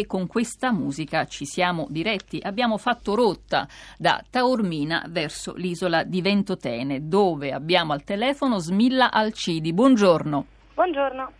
e con questa musica ci siamo diretti. Abbiamo fatto rotta da Taormina verso l'isola di Ventotene, dove abbiamo al telefono Smilla Alcidi. Buongiorno. Buongiorno.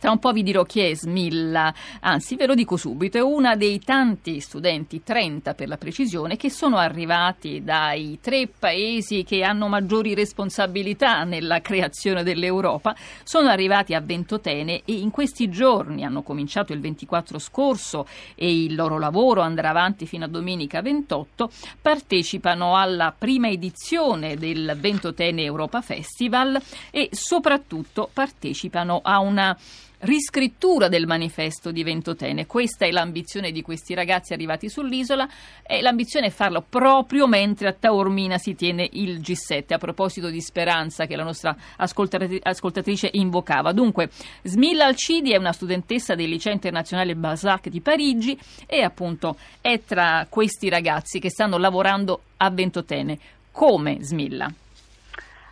Tra un po' vi dirò chi è Smilla, anzi ve lo dico subito, è una dei tanti studenti, 30 per la precisione, che sono arrivati dai tre paesi che hanno maggiori responsabilità nella creazione dell'Europa, sono arrivati a Ventotene e in questi giorni hanno cominciato il 24 scorso e il loro lavoro andrà avanti fino a domenica 28, partecipano alla prima edizione del Ventotene Europa Festival e soprattutto partecipano a una riscrittura del manifesto di Ventotene. Questa è l'ambizione di questi ragazzi arrivati sull'isola e l'ambizione è farlo proprio mentre a Taormina si tiene il G7. A proposito di speranza che la nostra ascoltatrice invocava. Dunque, Smilla Alcidi è una studentessa del liceo internazionale Balzac di Parigi e appunto è tra questi ragazzi che stanno lavorando a Ventotene. Come Smilla?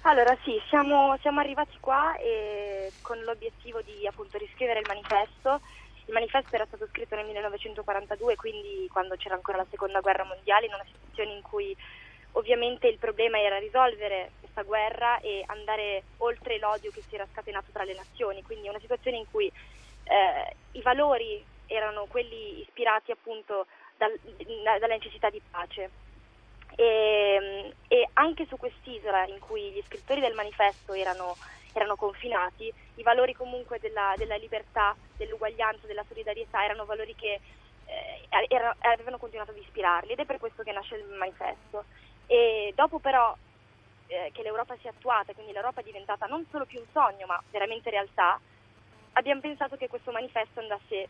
Allora sì, siamo, siamo arrivati qua e con l'obiettivo di appunto riscrivere il manifesto. Il manifesto era stato scritto nel 1942, quindi quando c'era ancora la seconda guerra mondiale, in una situazione in cui ovviamente il problema era risolvere questa guerra e andare oltre l'odio che si era scatenato tra le nazioni, quindi una situazione in cui eh, i valori erano quelli ispirati appunto dal, dalla necessità di pace. E, ehm, e anche su quest'isola in cui gli scrittori del manifesto erano, erano confinati, i valori comunque della, della, libertà, dell'uguaglianza, della solidarietà erano valori che eh, erano, avevano continuato ad ispirarli ed è per questo che nasce il manifesto. E dopo però eh, che l'Europa si è attuata, quindi l'Europa è diventata non solo più un sogno ma veramente realtà, abbiamo pensato che questo manifesto andasse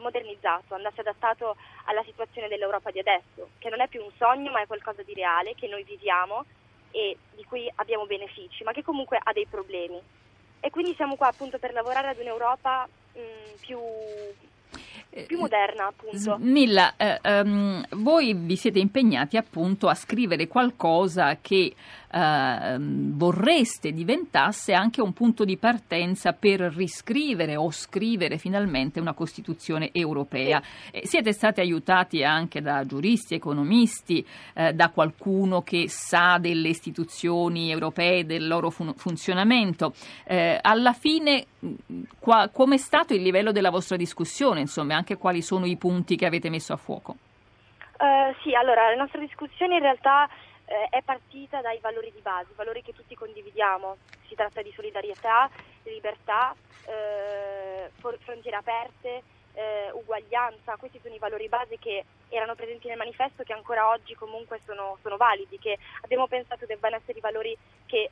modernizzato, andasse adattato alla situazione dell'Europa di adesso, che non è più un sogno ma è qualcosa di reale, che noi viviamo e di cui abbiamo benefici, ma che comunque ha dei problemi. E quindi siamo qua appunto per lavorare ad un'Europa mh, più più moderna appunto. Milla, eh, um, voi vi siete impegnati appunto a scrivere qualcosa che eh, vorreste diventasse anche un punto di partenza per riscrivere o scrivere finalmente una Costituzione europea. Sì. Eh, siete stati aiutati anche da giuristi, economisti, eh, da qualcuno che sa delle istituzioni europee, del loro fun- funzionamento. Eh, alla fine, qua, com'è stato il livello della vostra discussione? Insomma, anche quali sono i punti che avete messo a fuoco? Uh, sì, allora, la nostra discussione in realtà eh, è partita dai valori di base, valori che tutti condividiamo. Si tratta di solidarietà, libertà, eh, frontiere aperte, eh, uguaglianza. Questi sono i valori base che erano presenti nel manifesto che ancora oggi comunque sono, sono validi, che abbiamo pensato debbano essere i valori che,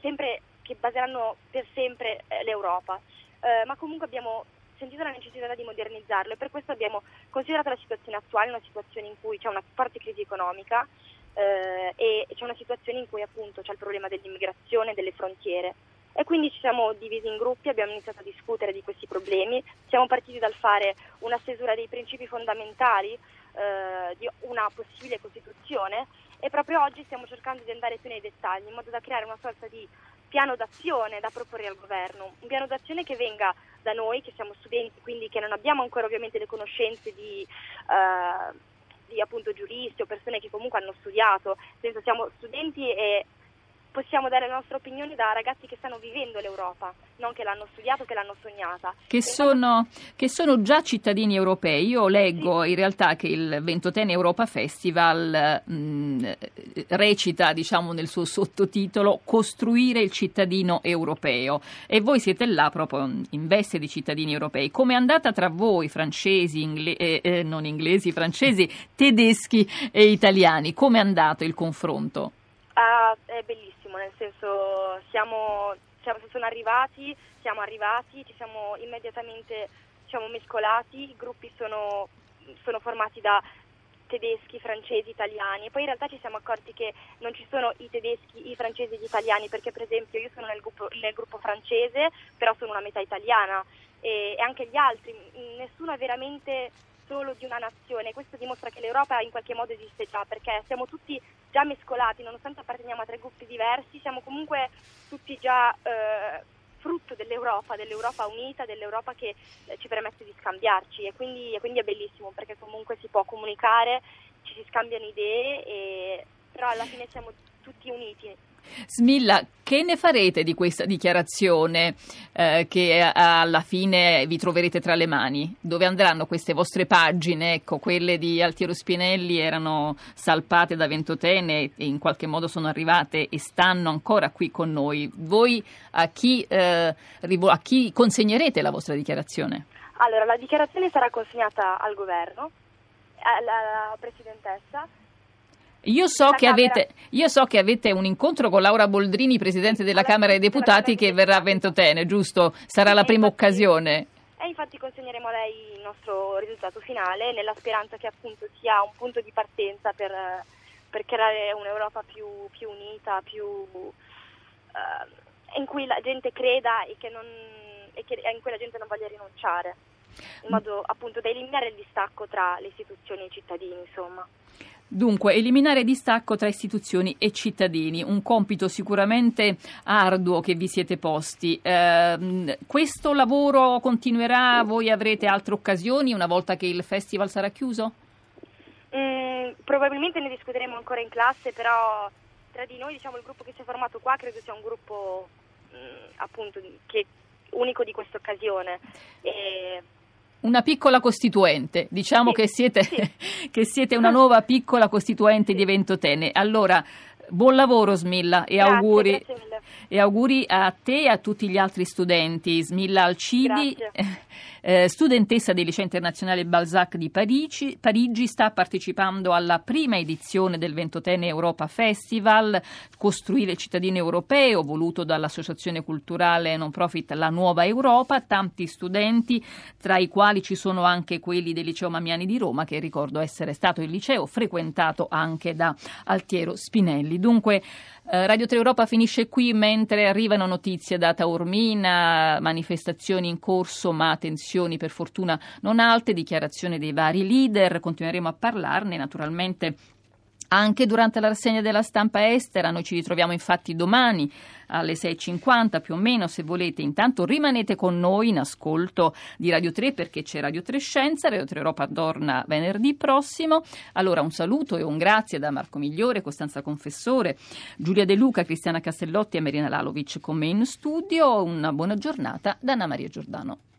sempre, che baseranno per sempre eh, l'Europa. Eh, ma comunque abbiamo sentito la necessità di modernizzarlo e per questo abbiamo considerato la situazione attuale una situazione in cui c'è una forte crisi economica, eh, e c'è una situazione in cui appunto c'è il problema dell'immigrazione e delle frontiere. E quindi ci siamo divisi in gruppi, abbiamo iniziato a discutere di questi problemi, siamo partiti dal fare una stesura dei principi fondamentali eh, di una possibile Costituzione e proprio oggi stiamo cercando di andare più nei dettagli in modo da creare una sorta di piano d'azione da proporre al governo, un piano d'azione che venga da noi, che siamo studenti, quindi che non abbiamo ancora ovviamente le conoscenze di... Eh, di appunto giuristi o persone che comunque hanno studiato, senso siamo studenti e possiamo dare la nostra opinione da ragazzi che stanno vivendo l'Europa, non che l'hanno studiato, che l'hanno sognata. Che, sono, che sono, già cittadini europei. Io leggo sì. in realtà che il Ventotene Europa Festival mh, recita, diciamo, nel suo sottotitolo Costruire il cittadino europeo e voi siete là proprio in veste di cittadini europei. Come è andata tra voi, francesi, ingle- eh, eh, non inglesi, francesi, tedeschi e italiani? Come è andato il confronto? È bellissimo, nel senso siamo, siamo, sono arrivati, siamo arrivati, ci siamo immediatamente siamo mescolati, i gruppi sono, sono formati da tedeschi, francesi, italiani e poi in realtà ci siamo accorti che non ci sono i tedeschi, i francesi e gli italiani perché per esempio io sono nel gruppo, nel gruppo francese però sono una metà italiana e, e anche gli altri, nessuno è veramente solo di una nazione. Questo dimostra che l'Europa in qualche modo esiste già, perché siamo tutti già mescolati, nonostante apparteniamo a tre gruppi diversi, siamo comunque tutti già eh, frutto dell'Europa, dell'Europa unita, dell'Europa che eh, ci permette di scambiarci e quindi, e quindi, è bellissimo perché comunque si può comunicare, ci si scambiano idee, e, però alla fine siamo tutti uniti Smilla, che ne farete di questa dichiarazione eh, che alla fine vi troverete tra le mani? Dove andranno queste vostre pagine? Ecco, quelle di Altiero Spinelli erano salpate da Ventotene e in qualche modo sono arrivate e stanno ancora qui con noi. Voi a chi, eh, a chi consegnerete la vostra dichiarazione? Allora, la dichiarazione sarà consegnata al governo, alla presidentessa io so, avete, io so, che avete, un incontro con Laura Boldrini, Presidente della Camera dei Deputati, che verrà a Ventotene, giusto? Sarà la prima occasione. E infatti consegneremo a lei il nostro risultato finale, nella speranza che appunto sia un punto di partenza per, per creare un'Europa più, più unita, più, uh, in cui la gente creda e, che non, e che, in cui la gente non voglia rinunciare, in modo appunto da eliminare il distacco tra le istituzioni e i cittadini, insomma. Dunque, eliminare distacco tra istituzioni e cittadini, un compito sicuramente arduo che vi siete posti. Eh, questo lavoro continuerà? Voi avrete altre occasioni una volta che il festival sarà chiuso? Mm, probabilmente ne discuteremo ancora in classe, però tra di noi, diciamo, il gruppo che si è formato qua credo sia un gruppo mm, appunto che, unico di questa occasione. E una piccola costituente, diciamo sì, che, siete, sì. che, siete, una nuova piccola costituente di Eventotene. Allora, buon lavoro Smilla e, grazie, auguri, grazie e auguri a te e a tutti gli altri studenti. Smilla Alcidi. Eh, studentessa del Liceo Internazionale Balzac di Parigi, Parigi, sta partecipando alla prima edizione del Ventotene Europa Festival, Costruire il cittadino europeo, voluto dall'associazione culturale non profit La Nuova Europa, tanti studenti, tra i quali ci sono anche quelli del Liceo Mamiani di Roma, che ricordo essere stato il liceo frequentato anche da Altiero Spinelli. Dunque, eh, Radio 3 Europa finisce qui mentre arrivano notizie da Taormina, manifestazioni in corso ma tensioni per fortuna non alte, dichiarazioni dei vari leader, continueremo a parlarne naturalmente anche durante la rassegna della stampa estera. Noi ci ritroviamo infatti domani alle 6.50 più o meno se volete. Intanto rimanete con noi in ascolto di Radio 3 perché c'è Radio 3 Scienza, Radio 3 Europa torna venerdì prossimo. Allora un saluto e un grazie da Marco Migliore, Costanza Confessore, Giulia De Luca, Cristiana Castellotti e Marina Lalovic con me in studio. Una buona giornata da Anna Maria Giordano.